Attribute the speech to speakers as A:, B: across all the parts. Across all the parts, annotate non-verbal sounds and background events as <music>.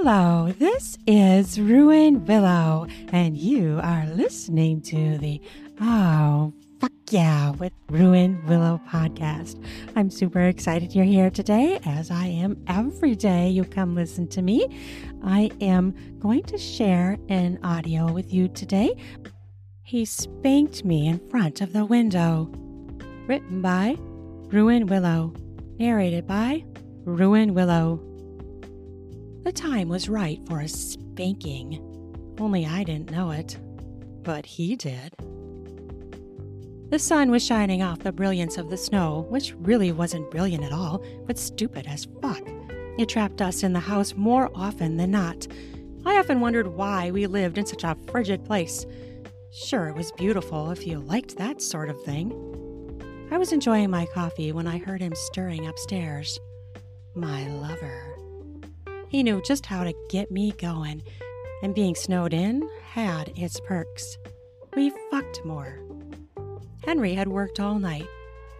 A: Hello, this is Ruan Willow, and you are listening to the Oh, fuck yeah, with Ruan Willow podcast. I'm super excited you're here today, as I am every day you come listen to me. I am going to share an audio with you today. He spanked me in front of the window. Written by Ruan Willow. Narrated by Ruan Willow. The time was right for a spanking. Only I didn't know it. But he did. The sun was shining off the brilliance of the snow, which really wasn't brilliant at all, but stupid as fuck. It trapped us in the house more often than not. I often wondered why we lived in such a frigid place. Sure, it was beautiful if you liked that sort of thing. I was enjoying my coffee when I heard him stirring upstairs. My lover. He knew just how to get me going, and being snowed in had its perks. We fucked more. Henry had worked all night.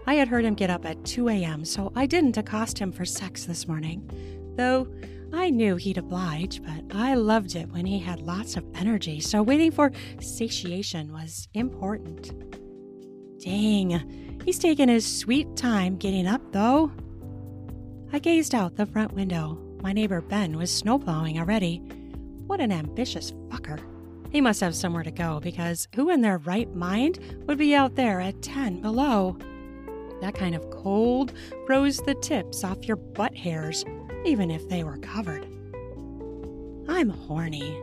A: I had heard him get up at 2 a.m., so I didn't accost him for sex this morning, though I knew he'd oblige, but I loved it when he had lots of energy, so waiting for satiation was important. Dang, he's taken his sweet time getting up, though. I gazed out the front window. My neighbor Ben was snowplowing already. What an ambitious fucker. He must have somewhere to go because who in their right mind would be out there at 10 below? That kind of cold froze the tips off your butt hairs, even if they were covered. I'm horny.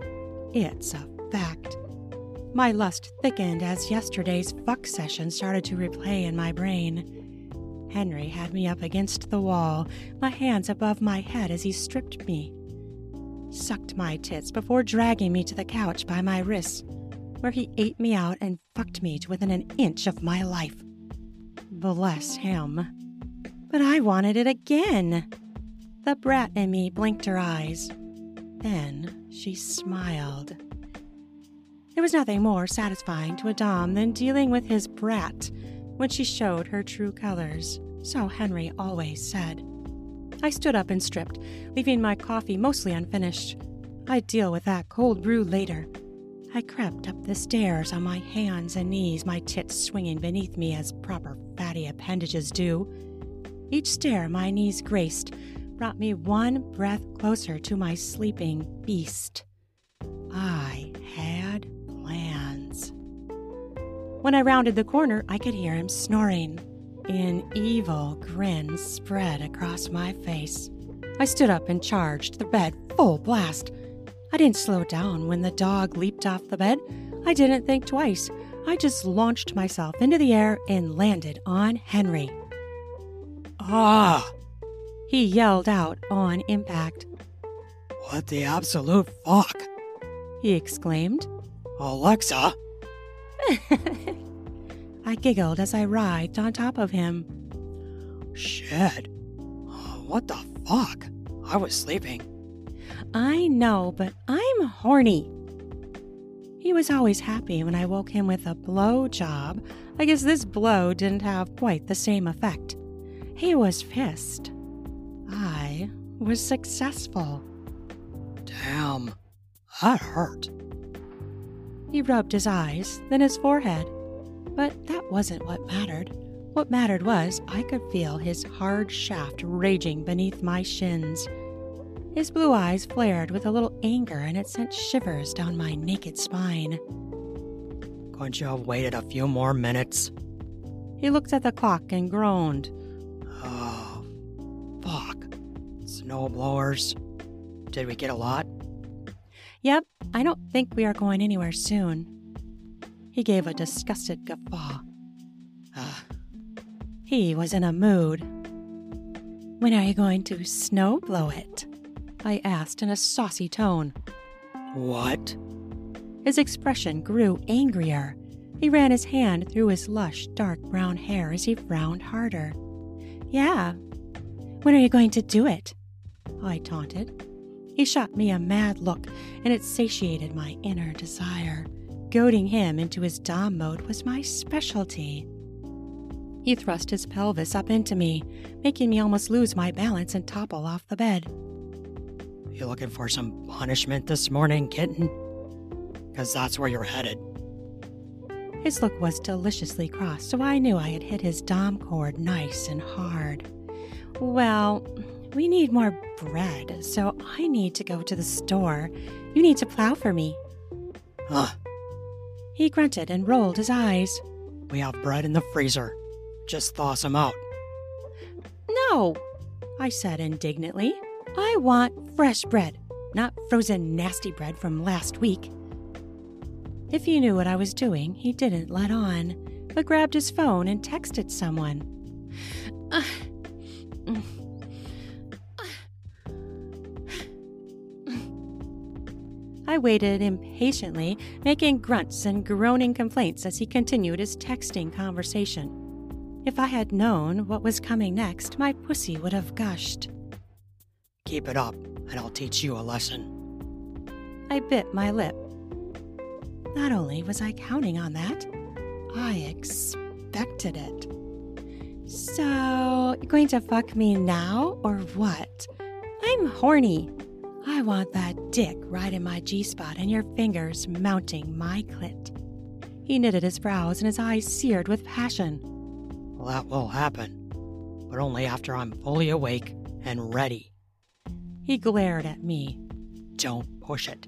A: It's a fact. My lust thickened as yesterday's fuck session started to replay in my brain. Henry had me up against the wall, my hands above my head as he stripped me. Sucked my tits before dragging me to the couch by my wrists, where he ate me out and fucked me to within an inch of my life. Bless him. But I wanted it again. The brat in me blinked her eyes. Then she smiled. There was nothing more satisfying to a Dom than dealing with his brat when she showed her true colors so Henry always said. I stood up and stripped, leaving my coffee mostly unfinished. I'd deal with that cold brew later. I crept up the stairs on my hands and knees, my tits swinging beneath me as proper fatty appendages do. Each stair my knees graced brought me one breath closer to my sleeping beast. I had plans. When I rounded the corner, I could hear him snoring. An evil grin spread across my face. I stood up and charged the bed full blast. I didn't slow down when the dog leaped off the bed. I didn't think twice. I just launched myself into the air and landed on Henry.
B: Ah!
A: He yelled out on impact.
B: What the absolute fuck?
A: He exclaimed.
B: Alexa? <laughs>
A: I giggled as I writhed on top of him.
B: Shit. What the fuck? I was sleeping.
A: I know, but I'm horny. He was always happy when I woke him with a blow job. I guess this blow didn't have quite the same effect. He was pissed. I was successful.
B: Damn, that hurt.
A: He rubbed his eyes, then his forehead. But that wasn't what mattered. What mattered was I could feel his hard shaft raging beneath my shins. His blue eyes flared with a little anger, and it sent shivers down my naked spine.
B: Couldn't you have waited a few more minutes?
A: He looked at the clock and groaned.
B: Oh, fuck. Snowblowers. Did we get a lot?
A: Yep, I don't think we are going anywhere soon. He gave a disgusted guffaw.
B: Uh,
A: He was in a mood. When are you going to snow blow it? I asked in a saucy tone.
B: what?
A: His expression grew angrier. He ran his hand through his lush, dark brown hair as he frowned harder. Yeah. When are you going to do it? I taunted. He shot me a mad look, and it satiated my inner desire. Goading him into his Dom mode was my specialty. He thrust his pelvis up into me, making me almost lose my balance and topple off the bed.
B: You looking for some punishment this morning, kitten? Because that's where you're headed.
A: His look was deliciously cross, so I knew I had hit his dom chord nice and hard. Well, we need more bread, so I need to go to the store. You need to plow for me.
B: Huh.
A: He grunted and rolled his eyes.
B: We have bread in the freezer. Just thaw some out.
A: No, I said indignantly. I want fresh bread, not frozen nasty bread from last week. If he knew what I was doing, he didn't let on, but grabbed his phone and texted someone. <sighs> <sighs> Mm. I waited impatiently, making grunts and groaning complaints as he continued his texting conversation. If I had known what was coming next, my pussy would have gushed.
B: Keep it up, and I'll teach you a lesson.
A: I bit my lip. Not only was I counting on that, I expected it. So, you're going to fuck me now, or what? I'm horny. I want that dick right in my G spot and your fingers mounting my clit. He knitted his brows and his eyes seared with passion.
B: Well, that will happen, but only after I'm fully awake and ready.
A: He glared at me.
B: Don't push it.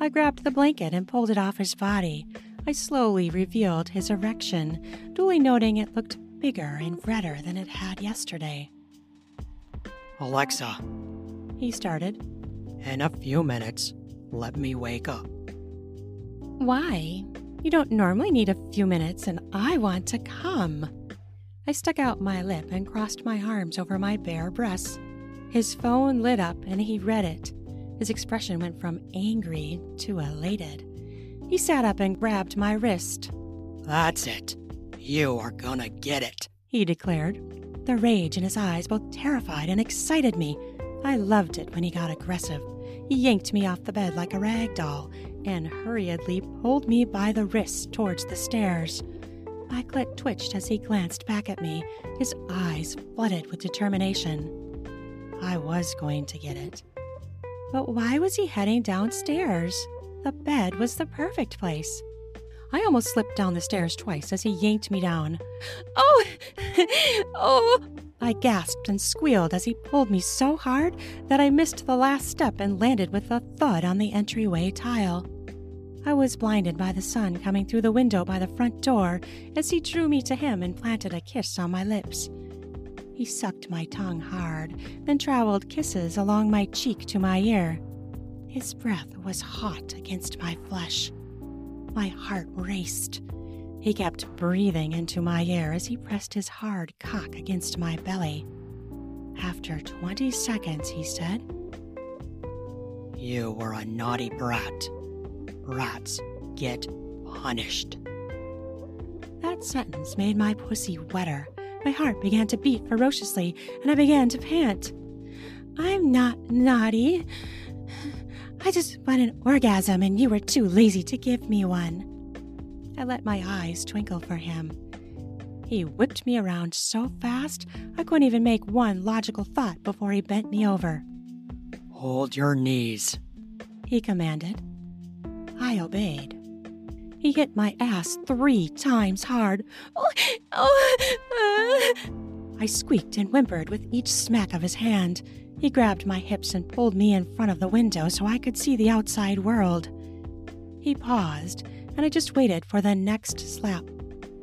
A: I grabbed the blanket and pulled it off his body. I slowly revealed his erection, duly noting it looked bigger and redder than it had yesterday.
B: Alexa,
A: He started.
B: in a few minutes, let me wake up.
A: Why? You don't normally need a few minutes, and I want to come. I stuck out my lip and crossed my arms over my bare breasts. His phone lit up and he read it. His expression went from angry to elated. He sat up and grabbed my wrist.
B: That's it. You are gonna get it.
A: he declared. The rage in his eyes both terrified and excited me. I loved it when he got aggressive. He yanked me off the bed like a rag doll and hurriedly pulled me by the wrist towards the stairs. My clit twitched as he glanced back at me, his eyes flooded with determination. I was going to get it. But why was he heading downstairs? The bed was the perfect place. I almost slipped down the stairs twice as he yanked me down. Oh! <laughs> oh! I gasped and squealed as he pulled me so hard that I missed the last step and landed with a thud on the entryway tile. I was blinded by the sun coming through the window by the front door as he drew me to him and planted a kiss on my lips. He sucked my tongue hard, then traveled kisses along my cheek to my ear. His breath was hot against my flesh. My heart raced. He kept breathing into my ear as he pressed his hard cock against my belly. After 20 seconds, he said,
B: You were a naughty brat. Brats get punished.
A: That sentence made my pussy wetter. My heart began to beat ferociously, and I began to pant. I'm not naughty. I just want an orgasm, and you were too lazy to give me one. I let my eyes twinkle for him. He whipped me around so fast I couldn't even make one logical thought before he bent me over.
B: Hold your knees.
A: He commanded. I obeyed. He hit my ass three times hard. Oh, oh, uh. I squeaked and whimpered with each smack of his hand. He grabbed my hips and pulled me in front of the window so I could see the outside world. He paused, and I just waited for the next slap,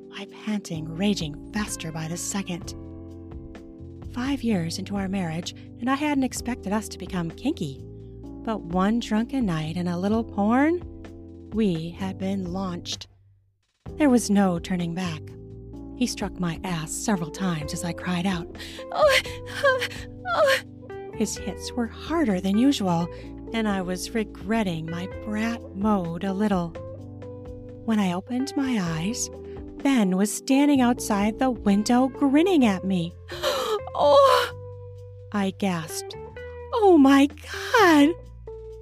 A: my panting raging faster by the second. Five years into our marriage, and I hadn't expected us to become kinky. But one drunken night and a little porn, we had been launched. There was no turning back. He struck my ass several times as I cried out, Oh, oh, oh. His hits were harder than usual, and I was regretting my brat mode a little. When I opened my eyes, Ben was standing outside the window grinning at me. <gasps> Oh! I gasped. Oh my god!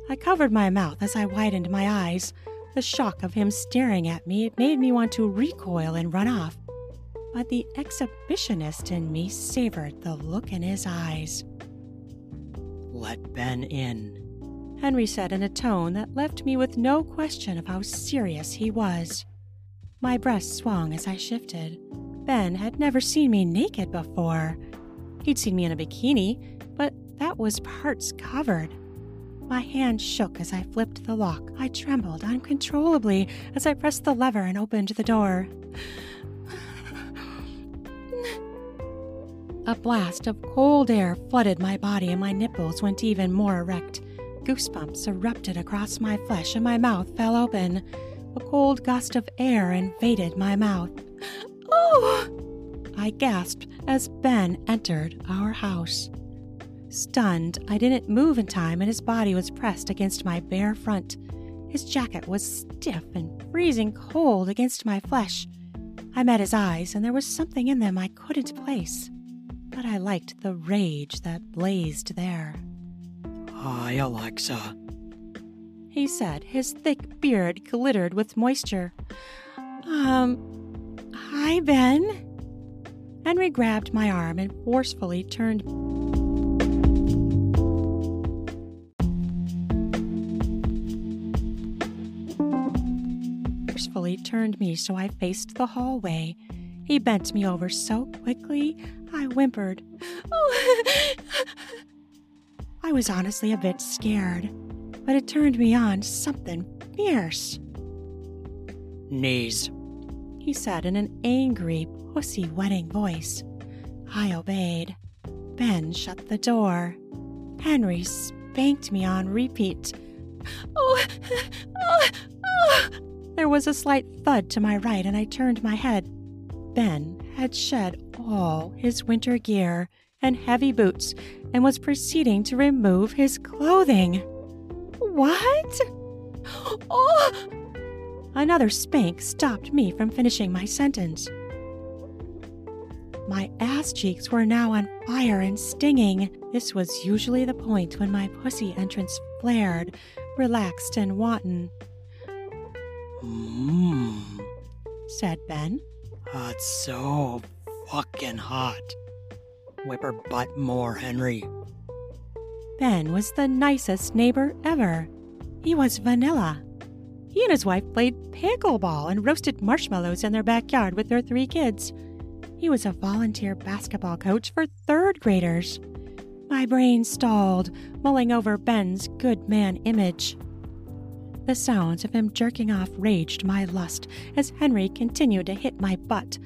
A: I covered my mouth as I widened my eyes. The shock of him staring at me made me want to recoil and run off. But the exhibitionist in me savored the look in his eyes.
B: let Ben in.
A: Henry said in a tone that left me with no question of how serious he was. My breast swung as I shifted. Ben had never seen me naked before. He'd seen me in a bikini, but that was parts covered. My hand shook as I flipped the lock. I trembled uncontrollably as I pressed the lever and opened the door. A blast of cold air flooded my body and my nipples went even more erect. Goosebumps erupted across my flesh and my mouth fell open. A cold gust of air invaded my mouth. Oh! I gasped as Ben entered our house. Stunned, I didn't move in time and his body was pressed against my bare front. His jacket was stiff and freezing cold against my flesh. I met his eyes and there was something in them I couldn't place but I liked the rage that blazed there.
B: Hi, Alexa.
A: He said, his thick beard glittered with moisture. Um, hi, Ben. Henry grabbed my arm and forcefully turned. Forcefully turned me so I faced the hallway. He bent me over so quickly, I whimpered. <laughs> Oh. I was honestly a bit scared, but it turned me on something fierce.
B: Knees,
A: he said in an angry, pussy wetting voice. I obeyed. Ben shut the door. Henry spanked me on repeat. Oh, oh, oh. There was a slight thud to my right, and I turned my head. Ben had shed all his winter gear and heavy boots and was proceeding to remove his clothing. What? <gasps> Oh! Another spank stopped me from finishing my sentence. My ass cheeks were now on fire and stinging. This was usually the point when my pussy entrance flared, relaxed and wanton.
B: Mmm,
A: said Ben.
B: It's so fucking hot. Whip her butt more, Henry.
A: Ben was the nicest neighbor ever. He was vanilla. He and his wife played pickleball and roasted marshmallows in their backyard with their three kids. He was a volunteer basketball coach for third graders. My brain stalled, mulling over Ben's good man image. The sounds of him jerking off raged my lust as Henry continued to hit my butt.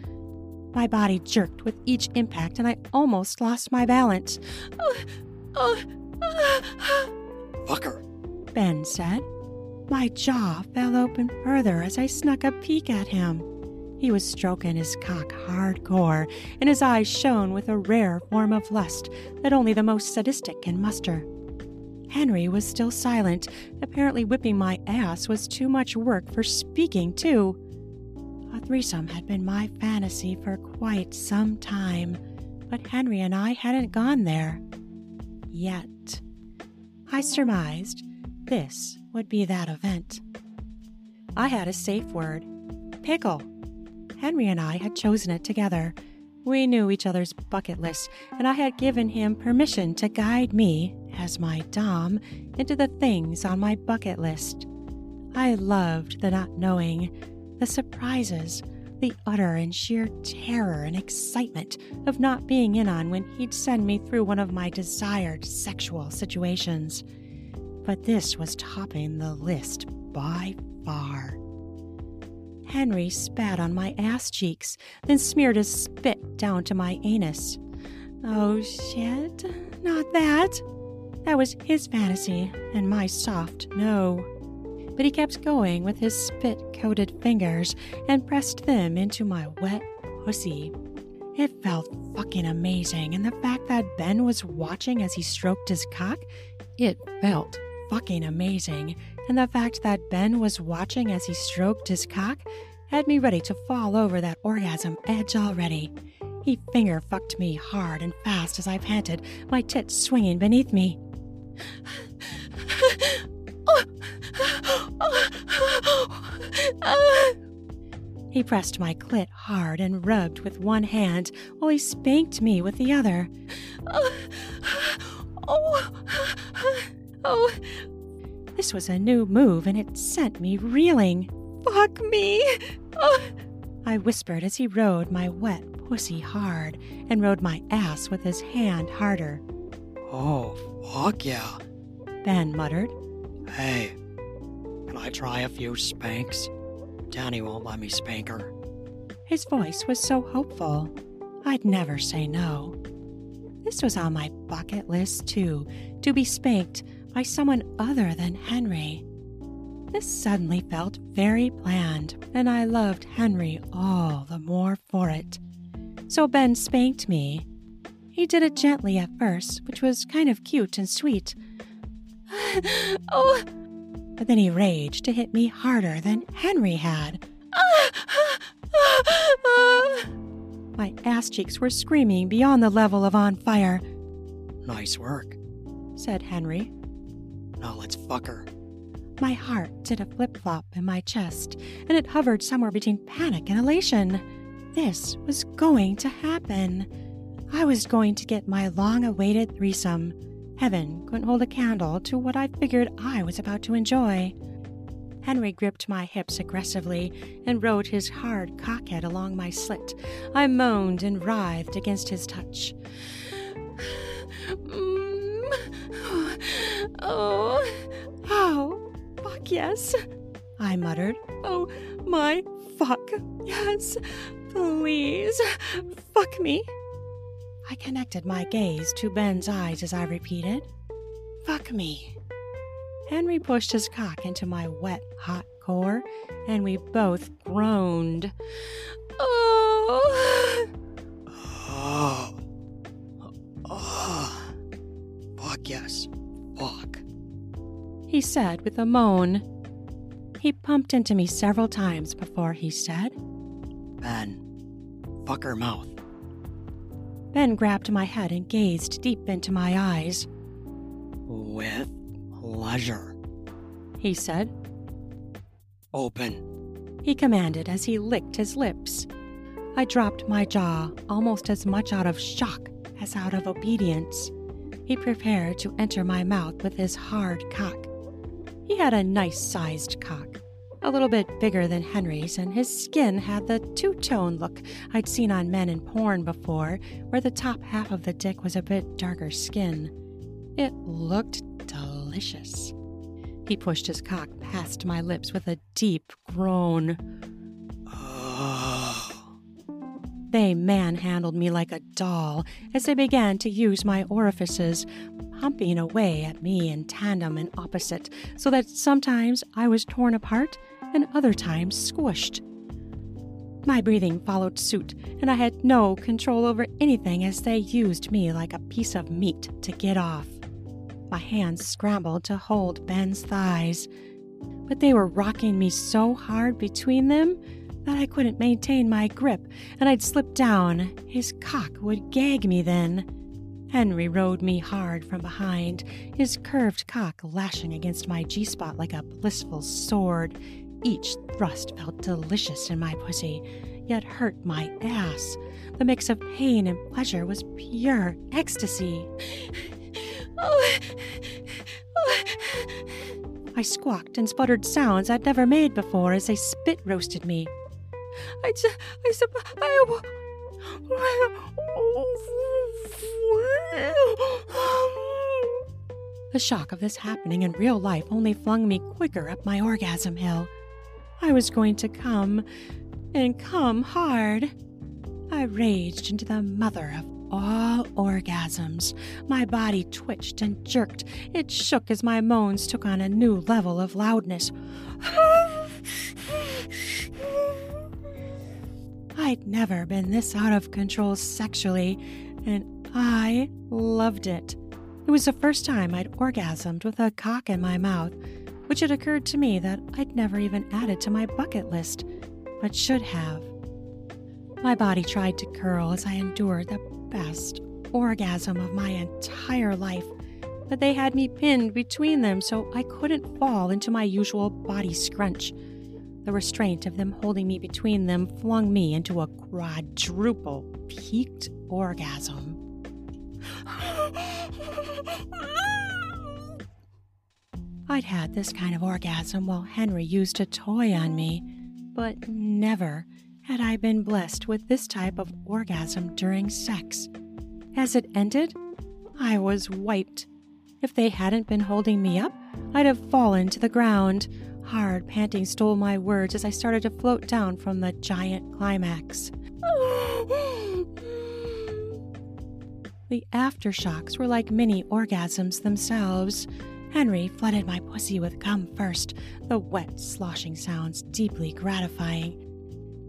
A: My body jerked with each impact, and I almost lost my balance.
B: Fucker,
A: Ben said. My jaw fell open further as I snuck a peek at him. He was stroking his cock hardcore, and his eyes shone with a rare form of lust that only the most sadistic can muster. Henry was still silent. Apparently, whipping my ass was too much work for speaking, too. A threesome had been my fantasy for quite some time, but Henry and I hadn't gone there. Yet. I surmised this would be that event. I had a safe word pickle. Henry and I had chosen it together. We knew each other's bucket lists, and I had given him permission to guide me, as my Dom, into the things on my bucket list. I loved the not knowing, the surprises, the utter and sheer terror and excitement of not being in on when he'd send me through one of my desired sexual situations. But this was topping the list by far. Henry spat on my ass cheeks, then smeared his spit down to my anus. Oh shit, not that. That was his fantasy and my soft no. But he kept going with his spit coated fingers and pressed them into my wet pussy. It felt fucking amazing, and the fact that Ben was watching as he stroked his cock, it felt fucking amazing and the fact that Ben was watching as he stroked his cock had me ready to fall over that orgasm edge already. He finger fucked me hard and fast as I panted, my tits swinging beneath me. <sighs> Oh, He pressed my clit hard and rubbed with one hand while he spanked me with the other. Oh, oh. oh. This was a new move and it sent me reeling. Fuck me. Oh. I whispered as he rode my wet pussy hard and rode my ass with his hand harder.
B: Oh, fuck yeah.
A: Ben muttered.
B: Hey, can I try a few spanks? Danny won't let me spank her.
A: His voice was so hopeful. I'd never say no. This was on my bucket list, too, to be spanked by someone other than Henry. This suddenly felt very planned, and I loved Henry all the more for it. So Ben spanked me. He did it gently at first, which was kind of cute and sweet. <laughs> oh! But then he raged to hit me harder than Henry had. <laughs> My ass cheeks were screaming beyond the level of on fire.
B: Nice work,
A: said Henry.
B: Now let's fuck her.
A: My heart did a flip flop in my chest, and it hovered somewhere between panic and elation. This was going to happen. I was going to get my long awaited threesome. Heaven couldn't hold a candle to what I figured I was about to enjoy. Henry gripped my hips aggressively and rode his hard cockhead along my slit. I moaned and writhed against his touch. mm. <sighs> oh, oh, fuck yes, I muttered. Oh, my fuck yes, please, fuck me. I connected my gaze to Ben's eyes as I repeated, Fuck me. Henry pushed his cock into my wet, hot core, and we both groaned. Oh!
B: Oh. Oh. Fuck yes. Fuck.
A: He said with a moan. He pumped into me several times before he said,
B: Ben, fuck her mouth.
A: Ben grabbed my head and gazed deep into my eyes.
B: With pleasure,
A: he said.
B: Open,
A: he commanded as he licked his lips. I dropped my jaw almost as much out of shock as out of obedience. He prepared to enter my mouth with his hard cock. He had a nice sized cock, a little bit bigger than Henry's, and his skin had the two tone look I'd seen on men in porn before, where the top half of the dick was a bit darker skin. It looked delicious. He pushed his cock past my lips with a deep groan. They manhandled me like a doll as they began to use my orifices, pumping away at me in tandem and opposite, so that sometimes I was torn apart and other times squished. My breathing followed suit, and I had no control over anything as they used me like a piece of meat to get off. My hands scrambled to hold Ben's thighs, but they were rocking me so hard between them that I couldn't maintain my grip, and I'd slip down. His cock would gag me then. Henry rode me hard from behind, his curved cock lashing against my G spot like a blissful sword. Each thrust felt delicious in my pussy, yet hurt my ass. The mix of pain and pleasure was pure ecstasy. Oh. oh. I squawked and sputtered sounds I'd never made before as they spit roasted me. I, I, I, the shock of this happening in real life only flung me quicker up my orgasm hill. I was going to come, and come hard. I raged into the mother of all orgasms. My body twitched and jerked. It shook as my moans took on a new level of loudness. I'd never been this out of control sexually, and I loved it. It was the first time I'd orgasmed with a cock in my mouth, which had occurred to me that I'd never even added to my bucket list, but should have. My body tried to curl as I endured the best orgasm of my entire life, but they had me pinned between them so I couldn't fall into my usual body scrunch. The restraint of them holding me between them flung me into a quadruple peaked orgasm. <laughs> I'd had this kind of orgasm while Henry used a toy on me, but never had I been blessed with this type of orgasm during sex. As it ended, I was wiped. If they hadn't been holding me up, I'd have fallen to the ground. Hard panting stole my words as I started to float down from the giant climax. the aftershocks were like mini orgasms themselves. Henry flooded my pussy with cum first, the wet, sloshing sounds deeply gratifying.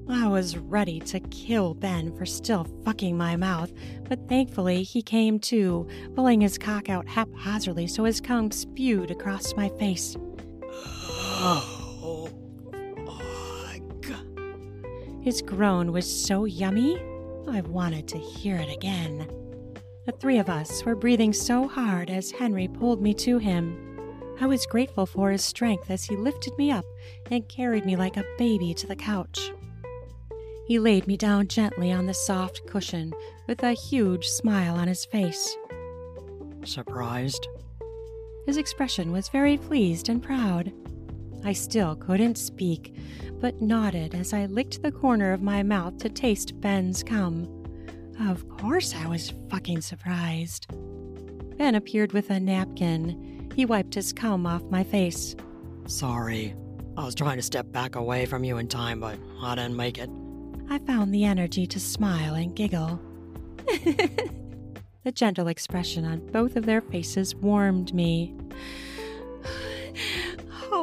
A: I was ready to kill Ben for still fucking my mouth, but thankfully he came to, pulling his cock out haphazardly so his cum spewed across my face.
B: Oh, oh, oh fuck.
A: His groan was so yummy, I wanted to hear it again. The three of us were breathing so hard as Henry pulled me to him. I was grateful for his strength as he lifted me up and carried me like a baby to the couch. He laid me down gently on the soft cushion with a huge smile on his face.
B: Surprised?
A: His expression was very pleased and proud. I still couldn't speak, but nodded as I licked the corner of my mouth to taste Ben's cum. Of course, I was fucking surprised. Ben appeared with a napkin. He wiped his cum off my face.
B: Sorry. I was trying to step back away from you in time, but I didn't make it.
A: I found the energy to smile and giggle. <laughs> the gentle expression on both of their faces warmed me.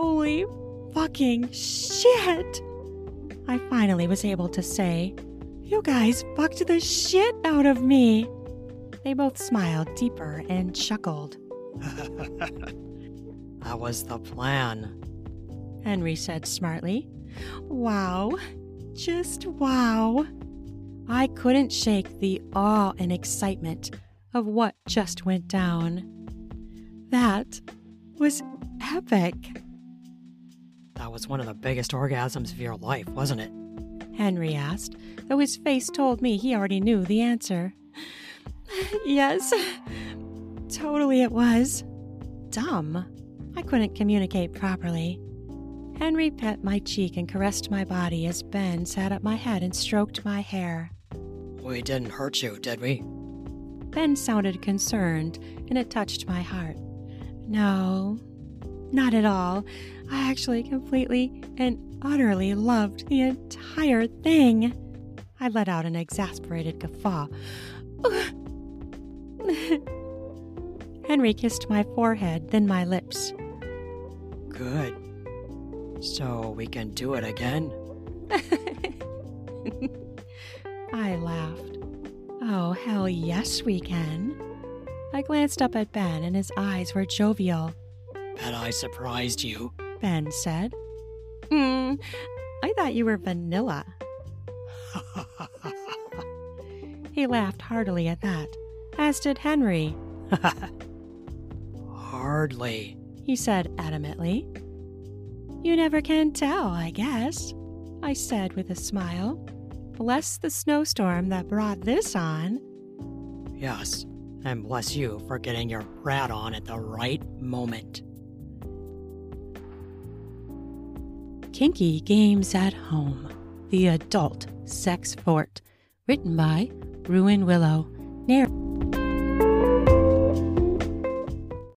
A: Holy fucking shit! I finally was able to say, You guys fucked the shit out of me! They both smiled deeper and chuckled. <laughs>
B: that was the plan.
A: Henry said smartly. Wow, just wow. I couldn't shake the awe and excitement of what just went down. That was epic.
B: That was one of the biggest orgasms of your life, wasn't it?
A: Henry asked, though his face told me he already knew the answer. <sighs> yes, totally it was. Dumb. I couldn't communicate properly. Henry pet my cheek and caressed my body as Ben sat at my head and stroked my hair.
B: We didn't hurt you, did we?
A: Ben sounded concerned, and it touched my heart. No, not at all. I actually completely and utterly loved the entire thing. I let out an exasperated guffaw. <laughs> Henry kissed my forehead, then my lips.
B: Good. So we can do it again? <laughs>
A: I laughed. Oh, hell yes, we can. I glanced up at Ben, and his eyes were jovial.
B: Bet I surprised you.
A: Ben said. Hmm, I thought you were vanilla. <laughs> he laughed heartily at that, as did Henry. <laughs>
B: Hardly,
A: he said adamantly. You never can tell, I guess, I said with a smile. Bless the snowstorm that brought this on.
B: Yes, and bless you for getting your brat on at the right moment.
A: Kinky Games at Home The Adult Sex Fort. Written by Ruan Willow. Narrated